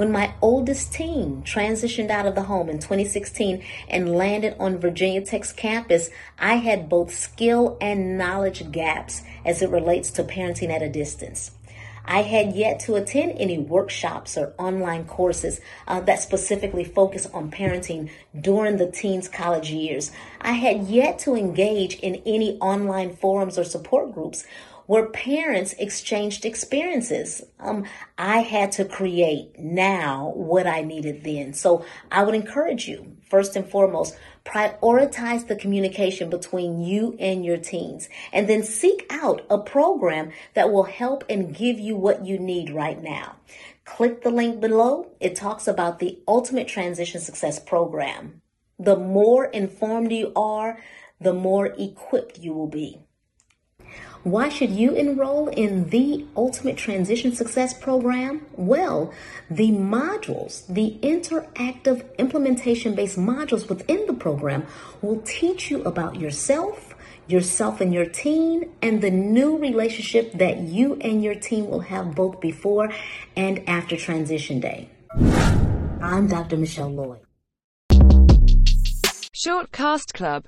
When my oldest teen transitioned out of the home in 2016 and landed on Virginia Tech's campus, I had both skill and knowledge gaps as it relates to parenting at a distance. I had yet to attend any workshops or online courses uh, that specifically focus on parenting during the teens' college years. I had yet to engage in any online forums or support groups where parents exchanged experiences. Um, I had to create now what I needed then. So I would encourage you, first and foremost, prioritize the communication between you and your teens and then seek out a program that will help and give you what you need right now. Click the link below. It talks about the Ultimate Transition Success Program. The more informed you are, the more equipped you will be. Why should you enroll in the Ultimate Transition Success Program? Well, the modules, the interactive implementation based modules within the program will teach you about yourself, yourself and your teen, and the new relationship that you and your team will have both before and after transition day. I'm Dr. Michelle Lloyd. Shortcast Club